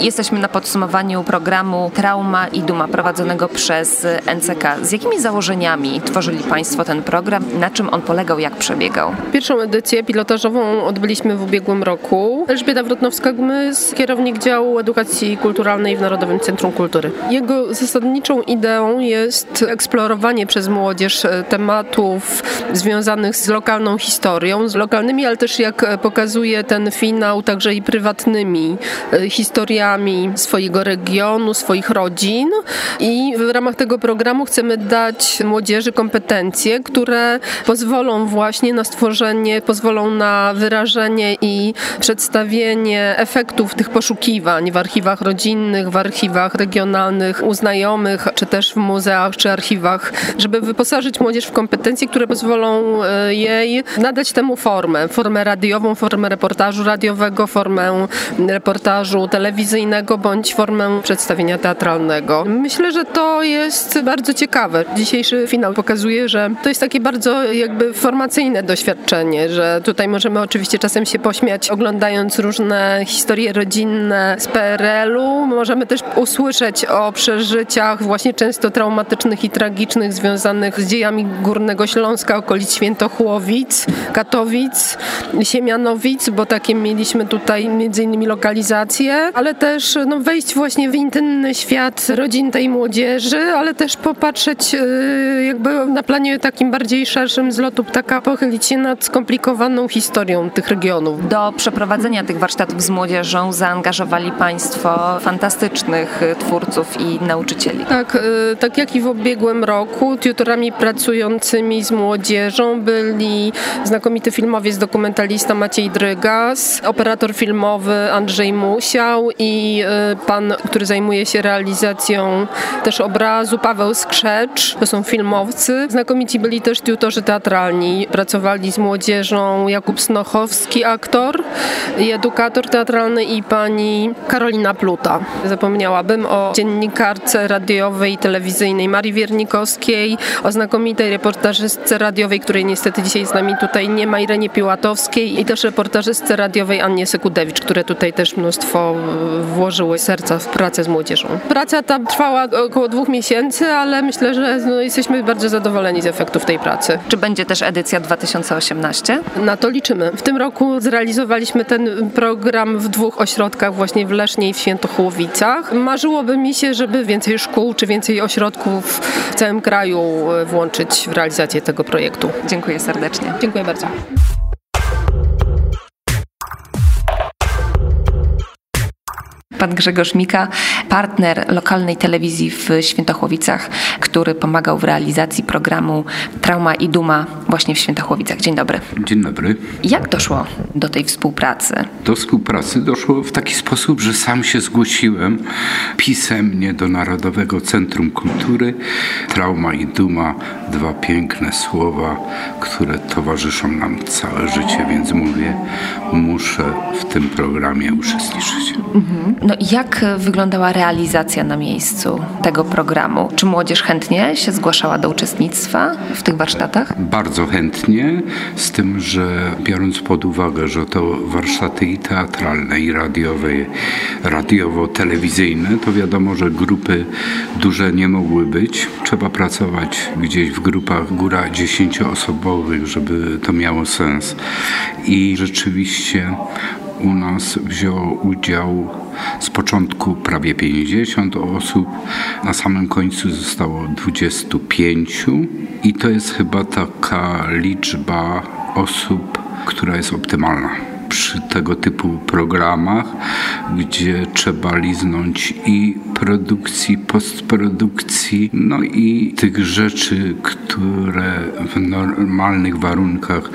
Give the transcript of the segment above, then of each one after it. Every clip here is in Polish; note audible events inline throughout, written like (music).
Jesteśmy na podsumowaniu programu Trauma i Duma prowadzonego przez NCK. Z jakimi założeniami tworzyli Państwo ten program? Na czym on polegał, jak przebiegał? Pierwszą edycję pilotażową odbyliśmy w ubiegłym roku. Elżbieta Wrotnowska-Gmys, kierownik działu edukacji kulturalnej w Narodowym Centrum Kultury. Jego zasadniczą ideą jest eksplorowanie przez młodzież tematów związanych z lokalną historią, z lokalnymi, ale też jak pokazuje ten finał, także i prywatnymi historiami swojego regionu, swoich rodzin. I w ramach tego programu chcemy dać młodzieży kompetencje, które pozwolą właśnie na stworzenie, pozwolą na wyrażenie i przedstawienie efektów tych poszukiwań w archiwach rodzinnych, w archiwach regionalnych, u znajomych, czy też w muzeach, czy archiwach, żeby wyposażyć młodzież w kompetencje, które pozwolą e, jej nadać temu formę, formę radiową, formę reportażu radiowego, formę reportażu telewizyjnego, telewizyjnego bądź formę przedstawienia teatralnego. Myślę, że to jest bardzo ciekawe. Dzisiejszy finał pokazuje, że to jest takie bardzo jakby formacyjne doświadczenie, że tutaj możemy oczywiście czasem się pośmiać oglądając różne historie rodzinne z PRL-u. Możemy też usłyszeć o przeżyciach właśnie często traumatycznych i tragicznych związanych z dziejami Górnego Śląska, okolic Świętochłowic, Katowic, Siemianowic, bo takie mieliśmy tutaj między innymi lokalizacje, ale też no, wejść właśnie w intymny świat rodzin tej młodzieży, ale też popatrzeć y, jakby na planie takim bardziej szerszym z lotu ptaka, pochylić się nad skomplikowaną historią tych regionów. Do przeprowadzenia tych warsztatów z młodzieżą zaangażowali Państwo fantastycznych twórców i nauczycieli. Tak, y, tak jak i w ubiegłym roku, tutorami pracującymi z młodzieżą byli znakomity filmowiec, dokumentalista Maciej Drygas, operator filmowy Andrzej Musiał i i e, pan, który zajmuje się realizacją też obrazu, Paweł Skrzecz. To są filmowcy. Znakomici byli też tutorzy teatralni. Pracowali z młodzieżą Jakub Snochowski, aktor i edukator teatralny i pani Karolina Pluta. Zapomniałabym o dziennikarce radiowej i telewizyjnej Marii Wiernikowskiej, o znakomitej reportażystce radiowej, której niestety dzisiaj z nami tutaj nie ma, Irenie Piłatowskiej i też reportażystce radiowej Annie Sekudewicz, które tutaj też mnóstwo włożyły serca w pracę z młodzieżą. Praca ta trwała około dwóch miesięcy, ale myślę, że no, jesteśmy bardzo zadowoleni z efektów tej pracy. Czy będzie też edycja 2018? Na to liczymy. W tym roku zrealizowaliśmy ten program w dwóch ośrodkach, właśnie w Lesznie i w Świętochłowicach. Marzyłoby mi się, żeby więcej szkół czy więcej ośrodków w całym kraju włączyć w realizację tego projektu. Dziękuję serdecznie. Dziękuję bardzo. Pan Grzegorz Mika, partner lokalnej telewizji w Świętochłowicach, który pomagał w realizacji programu Trauma i Duma właśnie w Świętochłowicach. Dzień dobry. Dzień dobry. Jak doszło do tej współpracy? Do współpracy doszło w taki sposób, że sam się zgłosiłem pisemnie do Narodowego Centrum Kultury. Trauma i Duma, dwa piękne słowa, które towarzyszą nam całe życie, więc mówię, muszę w tym programie uczestniczyć. Mhm. No i jak wyglądała realizacja na miejscu tego programu? Czy młodzież chętnie się zgłaszała do uczestnictwa w tych warsztatach? Bardzo chętnie, z tym, że biorąc pod uwagę, że to warsztaty i teatralne, i radiowe, radiowo-telewizyjne, to wiadomo, że grupy duże nie mogły być. Trzeba pracować gdzieś w grupach góra dziesięcioosobowych, żeby to miało sens. I rzeczywiście u nas wzięło udział z początku prawie 50 osób, na samym końcu zostało 25 i to jest chyba taka liczba osób, która jest optymalna przy tego typu programach, gdzie trzeba liznąć i produkcji, postprodukcji, no i tych rzeczy, które w normalnych warunkach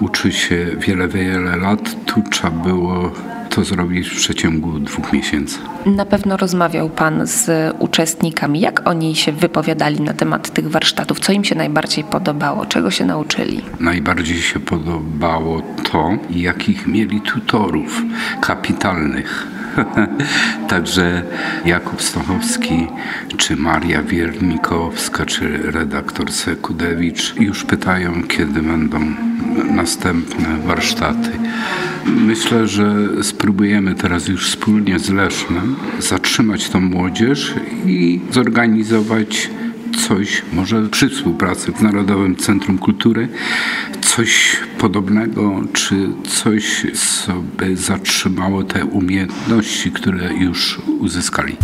uczy się wiele, wiele lat, tu trzeba było to zrobić w przeciągu dwóch miesięcy. Na pewno rozmawiał Pan z uczestnikami. Jak oni się wypowiadali na temat tych warsztatów? Co im się najbardziej podobało? Czego się nauczyli? Najbardziej się podobało to, jakich mieli tutorów kapitalnych (laughs) Także Jakub Stochowski, czy Maria Wiernikowska, czy redaktor Sekudewicz już pytają, kiedy będą następne warsztaty. Myślę, że spróbujemy teraz już wspólnie z Lesznem zatrzymać tą młodzież i zorganizować coś, może przy współpracy z Narodowym Centrum Kultury, coś podobnego, czy coś, co by zatrzymało te umiejętności, które już uzyskali.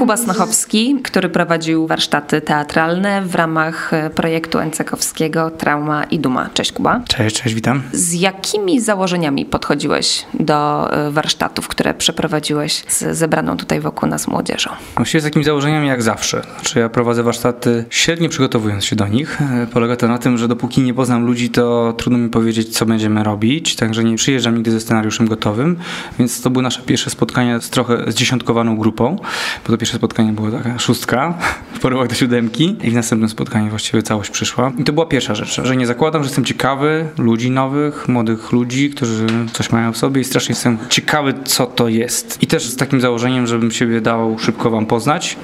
Kuba Snochowski, który prowadził warsztaty teatralne w ramach e, projektu Encekowskiego Trauma i Duma. Cześć Kuba. Cześć, cześć, witam. Z jakimi założeniami podchodziłeś do e, warsztatów, które przeprowadziłeś z zebraną tutaj wokół nas młodzieżą? Właściwie z takimi założeniami jak zawsze. Znaczy ja prowadzę warsztaty średnio przygotowując się do nich. E, polega to na tym, że dopóki nie poznam ludzi, to trudno mi powiedzieć, co będziemy robić, także nie przyjeżdżam nigdy ze scenariuszem gotowym, więc to były nasze pierwsze spotkania z trochę zdziesiątkowaną grupą, bo to pierwsze spotkanie było taka szóstka, (laughs) w porywach do siódemki i w następnym spotkaniu właściwie całość przyszła. I to była pierwsza rzecz, że nie zakładam, że jestem ciekawy ludzi nowych, młodych ludzi, którzy coś mają w sobie i strasznie jestem ciekawy, co to jest. I też z takim założeniem, żebym siebie dał szybko wam poznać.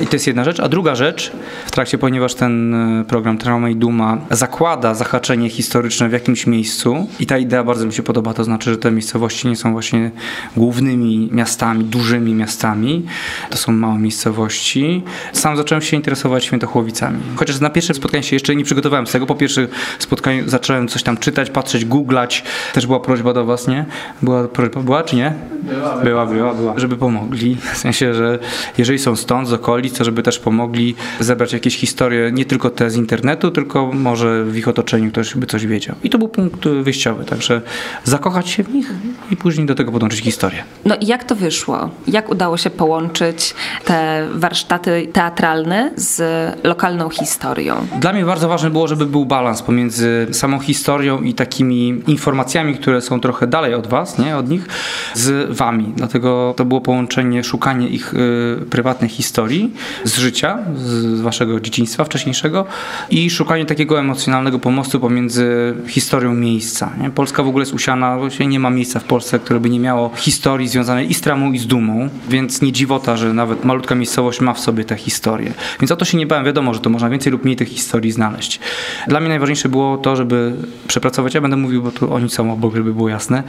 I to jest jedna rzecz. A druga rzecz, w trakcie, ponieważ ten e, program Trauma i Duma zakłada zahaczenie historyczne w jakimś miejscu i ta idea bardzo mi się podoba, to znaczy, że te miejscowości nie są właśnie głównymi miastami, dużymi miastami, to są małe miejscowości. Sam zacząłem się interesować Świętochłowicami. Chociaż na pierwsze spotkanie się jeszcze nie przygotowałem z tego. Po pierwszym spotkaniu zacząłem coś tam czytać, patrzeć, googlać. Też była prośba do was, nie? Była prośba, była czy nie? Była, była, była, była. Żeby pomogli. W sensie, że jeżeli są stąd, z okolic, to żeby też pomogli zebrać jakieś historie, nie tylko te z internetu, tylko może w ich otoczeniu ktoś by coś wiedział. I to był punkt wyjściowy, także zakochać się w nich i później do tego podłączyć historię. No i jak to wyszło? Jak udało się połączyć te warsztaty teatralne z lokalną historią? Dla mnie bardzo ważne było, żeby był balans pomiędzy samą historią i takimi informacjami, które są trochę dalej od was, nie, od nich, z wami. Dlatego to było połączenie, szukanie ich y, prywatnych historii z życia, z waszego dzieciństwa wcześniejszego i szukanie takiego emocjonalnego pomostu pomiędzy historią miejsca. Nie? Polska w ogóle jest usiana, właściwie nie ma miejsca w Polsce, które by nie miało historii związanej i z tramą, i z dumą, więc nie dziwota, że nawet malutka miejscowość ma w sobie tę historię. Więc o to się nie bałem. Wiadomo, że to można więcej lub mniej tych historii znaleźć. Dla mnie najważniejsze było to, żeby przepracować, ja będę mówił, bo tu oni są obok, żeby było jasne,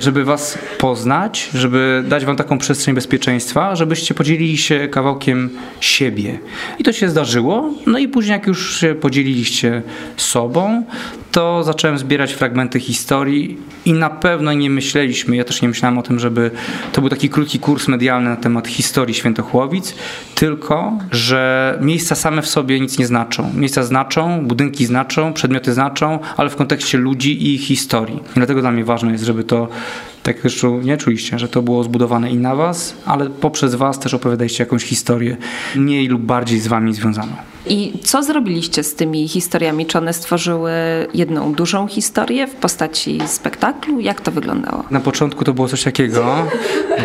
żeby was poznać, żeby dać wam taką przestrzeń bezpieczeństwa, żebyście podzielili się kawałkiem siebie. I to się zdarzyło. No i później, jak już się podzieliliście sobą, to zacząłem zbierać fragmenty historii i na pewno nie myśleliśmy, ja też nie myślałem o tym, żeby to był taki krótki kurs medialny na temat historii Tylko, że miejsca same w sobie nic nie znaczą. Miejsca znaczą, budynki znaczą, przedmioty znaczą, ale w kontekście ludzi i ich historii. I dlatego dla mnie ważne jest, żeby to tak zresztą nie czuliście, że to było zbudowane i na was, ale poprzez was też opowiadaliście jakąś historię mniej lub bardziej z wami związaną. I co zrobiliście z tymi historiami? Czy one stworzyły jedną dużą historię w postaci spektaklu? Jak to wyglądało? Na początku to było coś takiego,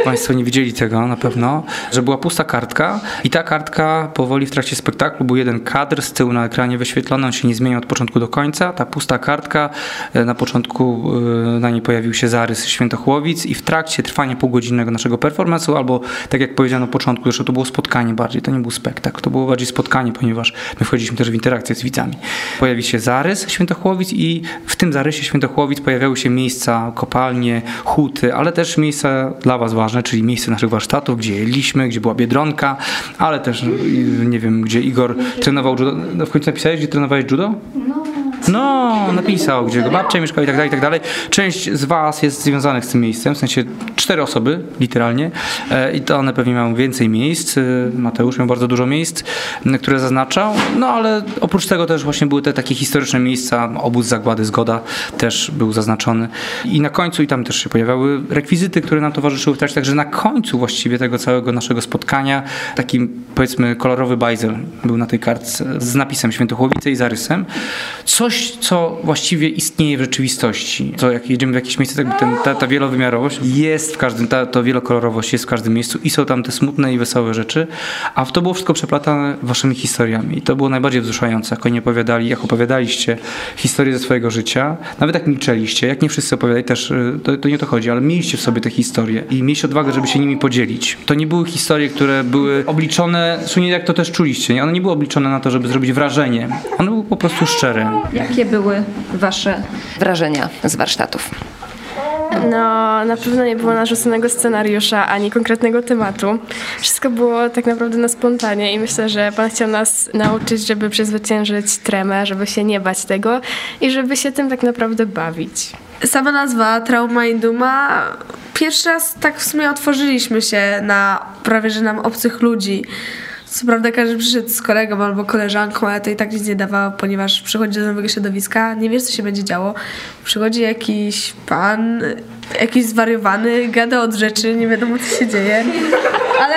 Państwo nie widzieli tego na pewno, że była pusta kartka i ta kartka powoli w trakcie spektaklu był jeden kadr z tyłu na ekranie wyświetlony, on się nie zmienia od początku do końca. Ta pusta kartka, e, na początku e, na niej pojawił się zarys Świętochłowic i w trakcie trwania półgodzinnego naszego performance'u, albo tak jak powiedziano na początku, zresztą to było spotkanie bardziej, to nie był spektakl, to było bardziej spotkanie, ponieważ my wchodziliśmy też w interakcję z widzami. Pojawi się zarys Świętochłowic i w tym zarysie Świętochłowic pojawiały się miejsca, kopalnie, huty, ale też miejsca dla Was ważne, czyli miejsce naszych warsztatów, gdzie jedliśmy, gdzie była Biedronka, ale też nie wiem, gdzie Igor trenował judo. No w końcu napisałeś, gdzie trenowałeś judo? No, napisał, gdzie jego babcia mieszkała i tak dalej, i tak dalej. Część z Was jest związanych z tym miejscem, w sensie cztery osoby, literalnie, e, i to one pewnie mają więcej miejsc. E, Mateusz miał bardzo dużo miejsc, które zaznaczał, no ale oprócz tego też właśnie były te takie historyczne miejsca, obóz Zagłady Zgoda też był zaznaczony. I na końcu, i tam też się pojawiały rekwizyty, które nam towarzyszyły w trakcie, także na końcu właściwie tego całego naszego spotkania taki powiedzmy kolorowy bajzel był na tej kartce z napisem Świętochłowice i zarysem. Coś co właściwie istnieje w rzeczywistości. To jak jedziemy w jakieś miejsce, tak ten, ta, ta wielowymiarowość jest w każdym, ta, ta wielokolorowość jest w każdym miejscu i są tam te smutne i wesołe rzeczy, a to było wszystko przeplatane waszymi historiami. I to było najbardziej wzruszające, jak oni opowiadali, jak opowiadaliście historię ze swojego życia, nawet jak milczeliście, jak nie wszyscy opowiadali, też y, to, to nie o to chodzi, ale mieliście w sobie te historie i mieliście odwagę, żeby się nimi podzielić. To nie były historie, które były obliczone, słynie jak to też czuliście, nie? one nie były obliczone na to, żeby zrobić wrażenie. One były po prostu szczere. Jakie były Wasze wrażenia z warsztatów? No, na pewno nie było narzuconego scenariusza ani konkretnego tematu. Wszystko było tak naprawdę na spontanie i myślę, że Pan chciał nas nauczyć, żeby przezwyciężyć tremę, żeby się nie bać tego i żeby się tym tak naprawdę bawić. Sama nazwa Trauma i Duma. Pierwszy raz tak w sumie otworzyliśmy się na prawie że nam obcych ludzi. Co prawda każdy przyszedł z kolegą albo koleżanką, ale to i tak nic nie dawało, ponieważ przychodzi do nowego środowiska, nie wiesz co się będzie działo. Przychodzi jakiś pan, jakiś zwariowany, gada od rzeczy, nie wiadomo co się dzieje. Ale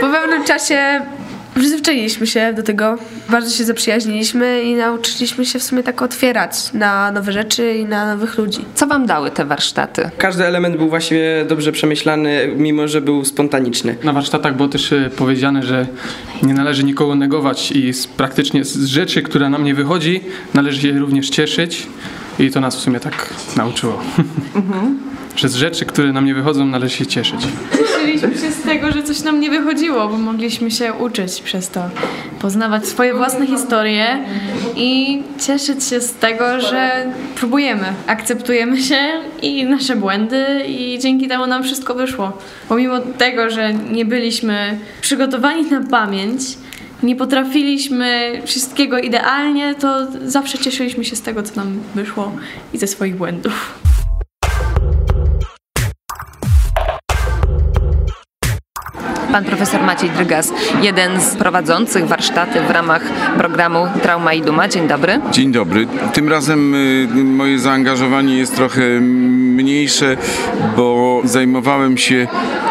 po pewnym czasie przyzwyczailiśmy się do tego, bardzo się zaprzyjaźniliśmy i nauczyliśmy się w sumie tak otwierać na nowe rzeczy i na nowych ludzi. Co Wam dały te warsztaty? Każdy element był właśnie dobrze przemyślany, mimo że był spontaniczny. Na warsztatach było też e, powiedziane, że nie należy nikogo negować i z, praktycznie z rzeczy, która nam nie wychodzi, należy się również cieszyć i to nas w sumie tak nauczyło. (laughs) że z rzeczy, które nam nie wychodzą, należy się cieszyć. Cieszyliśmy się z tego, że coś nam nie wychodziło, bo mogliśmy się uczyć przez to, poznawać swoje własne historie i cieszyć się z tego, że próbujemy, akceptujemy się i nasze błędy i dzięki temu nam wszystko wyszło. Pomimo tego, że nie byliśmy przygotowani na pamięć, nie potrafiliśmy wszystkiego idealnie, to zawsze cieszyliśmy się z tego, co nam wyszło i ze swoich błędów. Pan profesor Maciej Drygas, jeden z prowadzących warsztaty w ramach programu Trauma i Duma. Dzień dobry. Dzień dobry. Tym razem y, moje zaangażowanie jest trochę mniejsze, bo zajmowałem się,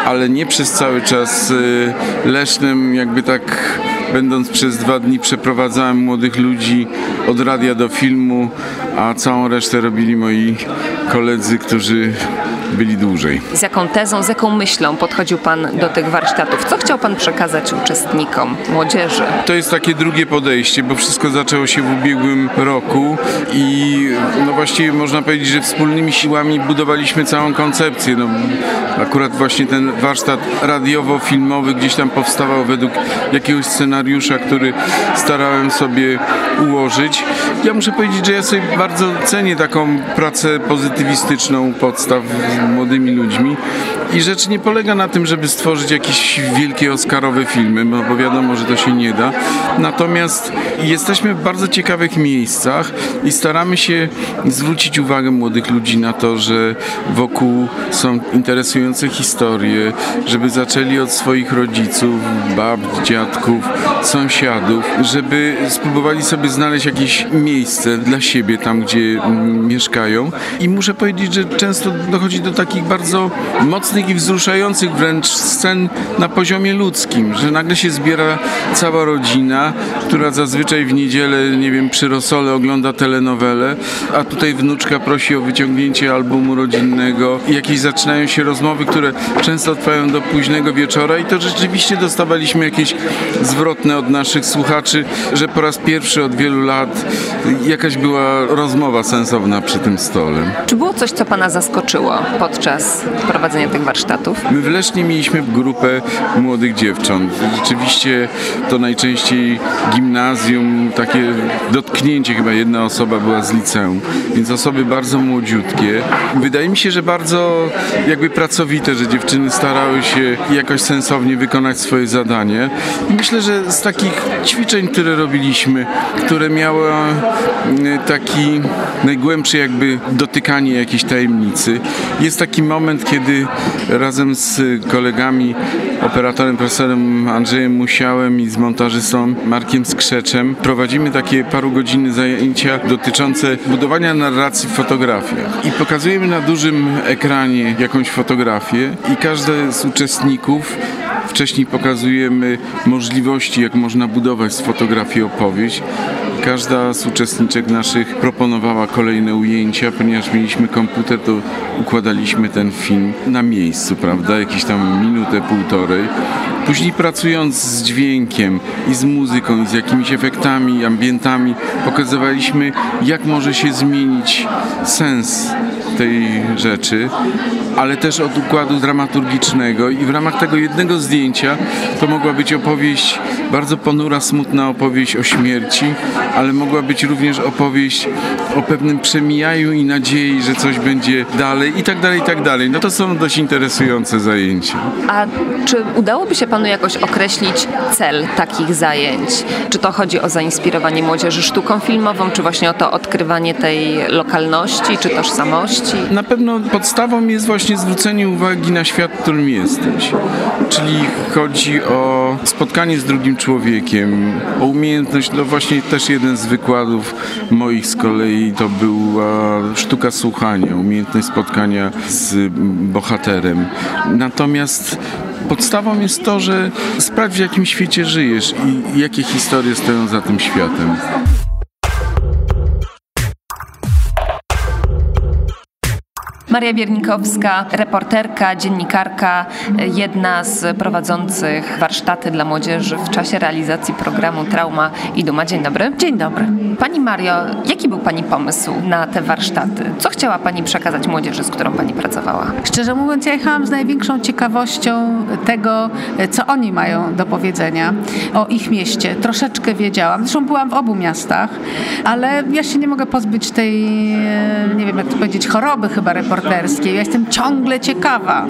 ale nie przez cały czas y, Lesznem, jakby tak będąc przez dwa dni przeprowadzałem młodych ludzi od radia do filmu, a całą resztę robili moi koledzy, którzy byli dłużej. Z jaką tezą, z jaką myślą podchodził Pan do tych warsztatów? Co chciał Pan przekazać uczestnikom, młodzieży? To jest takie drugie podejście, bo wszystko zaczęło się w ubiegłym roku i no właściwie można powiedzieć, że wspólnymi siłami budowaliśmy całą koncepcję. No, akurat właśnie ten warsztat radiowo-filmowy gdzieś tam powstawał według jakiegoś scenariusza, który starałem sobie ułożyć. Ja muszę powiedzieć, że ja sobie bardzo cenię taką pracę pozytywistyczną podstaw młodymi ludźmi i rzecz nie polega na tym, żeby stworzyć jakieś wielkie oscarowe filmy, bo wiadomo, że to się nie da. Natomiast jesteśmy w bardzo ciekawych miejscach i staramy się zwrócić uwagę młodych ludzi na to, że wokół są interesujące historie, żeby zaczęli od swoich rodziców, bab, dziadków, sąsiadów, żeby spróbowali sobie znaleźć jakieś miejsce dla siebie tam, gdzie mm, mieszkają. I muszę powiedzieć, że często dochodzi do takich bardzo mocnych i wzruszających wręcz scen na poziomie ludzkim, że nagle się zbiera cała rodzina, która zazwyczaj w niedzielę, nie wiem, przy rosole ogląda telenowelę, a tutaj wnuczka prosi o wyciągnięcie albumu rodzinnego jakieś zaczynają się rozmowy, które często trwają do późnego wieczora i to rzeczywiście dostawaliśmy jakieś zwrotne od naszych słuchaczy, że po raz pierwszy od wielu lat jakaś była rozmowa sensowna przy tym stole. Czy było coś, co Pana zaskoczyło podczas prowadzenia tych warsztatów? My w Lesznie mieliśmy grupę młodych dziewcząt. Rzeczywiście to najczęściej gimnazjum, takie dotknięcie, chyba jedna osoba była z liceum, więc osoby bardzo młodziutkie. Wydaje mi się, że bardzo jakby pracowite, że dziewczyny starały się jakoś sensownie wykonać swoje zadanie. I myślę, że z takich ćwiczeń, które robiliśmy, które miały mm, taki najgłębszy jakby dotykanie jakiejś tajemnicy, jest taki moment, kiedy razem z kolegami, operatorem, profesorem Andrzejem Musiałem i z montażystą Markiem Skrzeczem prowadzimy takie parugodzinne zajęcia dotyczące budowania narracji w fotografiach. I pokazujemy na dużym ekranie jakąś fotografię i każdy z uczestników Wcześniej pokazujemy możliwości, jak można budować z fotografii opowieść. Każda z uczestniczek naszych proponowała kolejne ujęcia, ponieważ mieliśmy komputer, to układaliśmy ten film na miejscu, prawda? Jakieś tam minutę, półtorej. Później pracując z dźwiękiem i z muzyką, i z jakimiś efektami, ambientami, pokazywaliśmy, jak może się zmienić sens tej rzeczy, ale też od układu dramaturgicznego i w ramach tego jednego zdjęcia to mogła być opowieść, bardzo ponura, smutna opowieść o śmierci, ale mogła być również opowieść o pewnym przemijaniu i nadziei, że coś będzie dalej i tak dalej, i tak dalej. No to są dość interesujące zajęcia. A czy udałoby się Panu jakoś określić cel takich zajęć? Czy to chodzi o zainspirowanie młodzieży sztuką filmową, czy właśnie o to odkrywanie tej lokalności, czy tożsamości? Na pewno podstawą jest właśnie zwrócenie uwagi na świat, w którym jesteś. Czyli chodzi o spotkanie z drugim człowiekiem, o umiejętność, no właśnie też jeden z wykładów moich z kolei to była sztuka słuchania, umiejętność spotkania z bohaterem. Natomiast podstawą jest to, że sprawdź w jakim świecie żyjesz i jakie historie stoją za tym światem. Maria Biernikowska, reporterka, dziennikarka, jedna z prowadzących warsztaty dla młodzieży w czasie realizacji programu Trauma i Duma. Dzień dobry. Dzień dobry. Pani Mario, jaki był Pani pomysł na te warsztaty? Co chciała Pani przekazać młodzieży, z którą Pani pracowała? Szczerze mówiąc, ja jechałam z największą ciekawością tego, co oni mają do powiedzenia o ich mieście. Troszeczkę wiedziałam. Zresztą byłam w obu miastach, ale ja się nie mogę pozbyć tej, nie wiem jak to powiedzieć, choroby chyba reporterskiej. Ja jestem ciągle ciekawa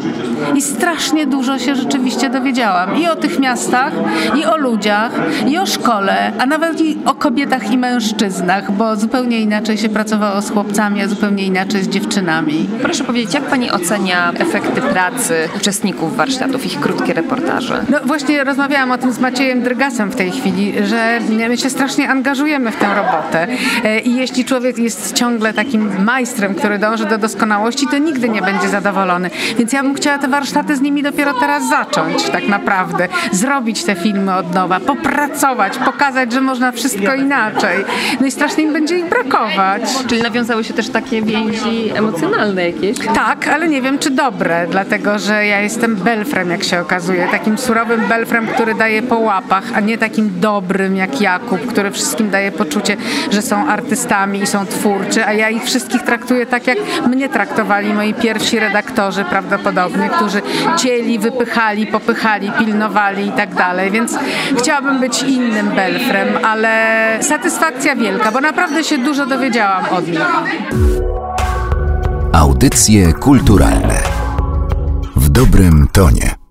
i strasznie dużo się rzeczywiście dowiedziałam. I o tych miastach, i o ludziach, i o szkole, a nawet i o kobietach i mężczyznach, bo zupełnie inaczej się pracowało z chłopcami, a zupełnie inaczej z dziewczynami. Proszę powiedzieć, jak Pani ocenia efekty pracy uczestników warsztatów, ich krótkie reportaże? No właśnie rozmawiałam o tym z Maciejem Drygasem w tej chwili, że my się strasznie angażujemy w tę robotę i jeśli człowiek jest ciągle takim majstrem, który dąży do doskonałości, to nigdy nie będzie zadowolony. Więc ja bym chciała te warsztaty z nimi dopiero teraz zacząć, tak naprawdę. Zrobić te filmy od nowa, popracować, pokazać, że można wszystko inaczej. No i strasznie im będzie ich brakować. Czyli nawiązały się też takie więzi emocjonalne jakieś? Tak, ale nie wiem, czy dobre, dlatego że ja jestem belfrem, jak się okazuje. Takim surowym belfrem, który daje po łapach, a nie takim dobrym jak Jakub, który wszystkim daje poczucie, że są artystami i są twórczy, a ja ich wszystkich traktuję tak, jak mnie traktowali moi pierwsi redaktorzy prawdopodobnie, którzy cieli, wypychali, popychali, pilnowali i tak dalej, więc chciałabym być innym belfrem, ale satysfakcja wielka, bo naprawdę się dużo dowiedziałam od nich. Audycje kulturalne w dobrym tonie.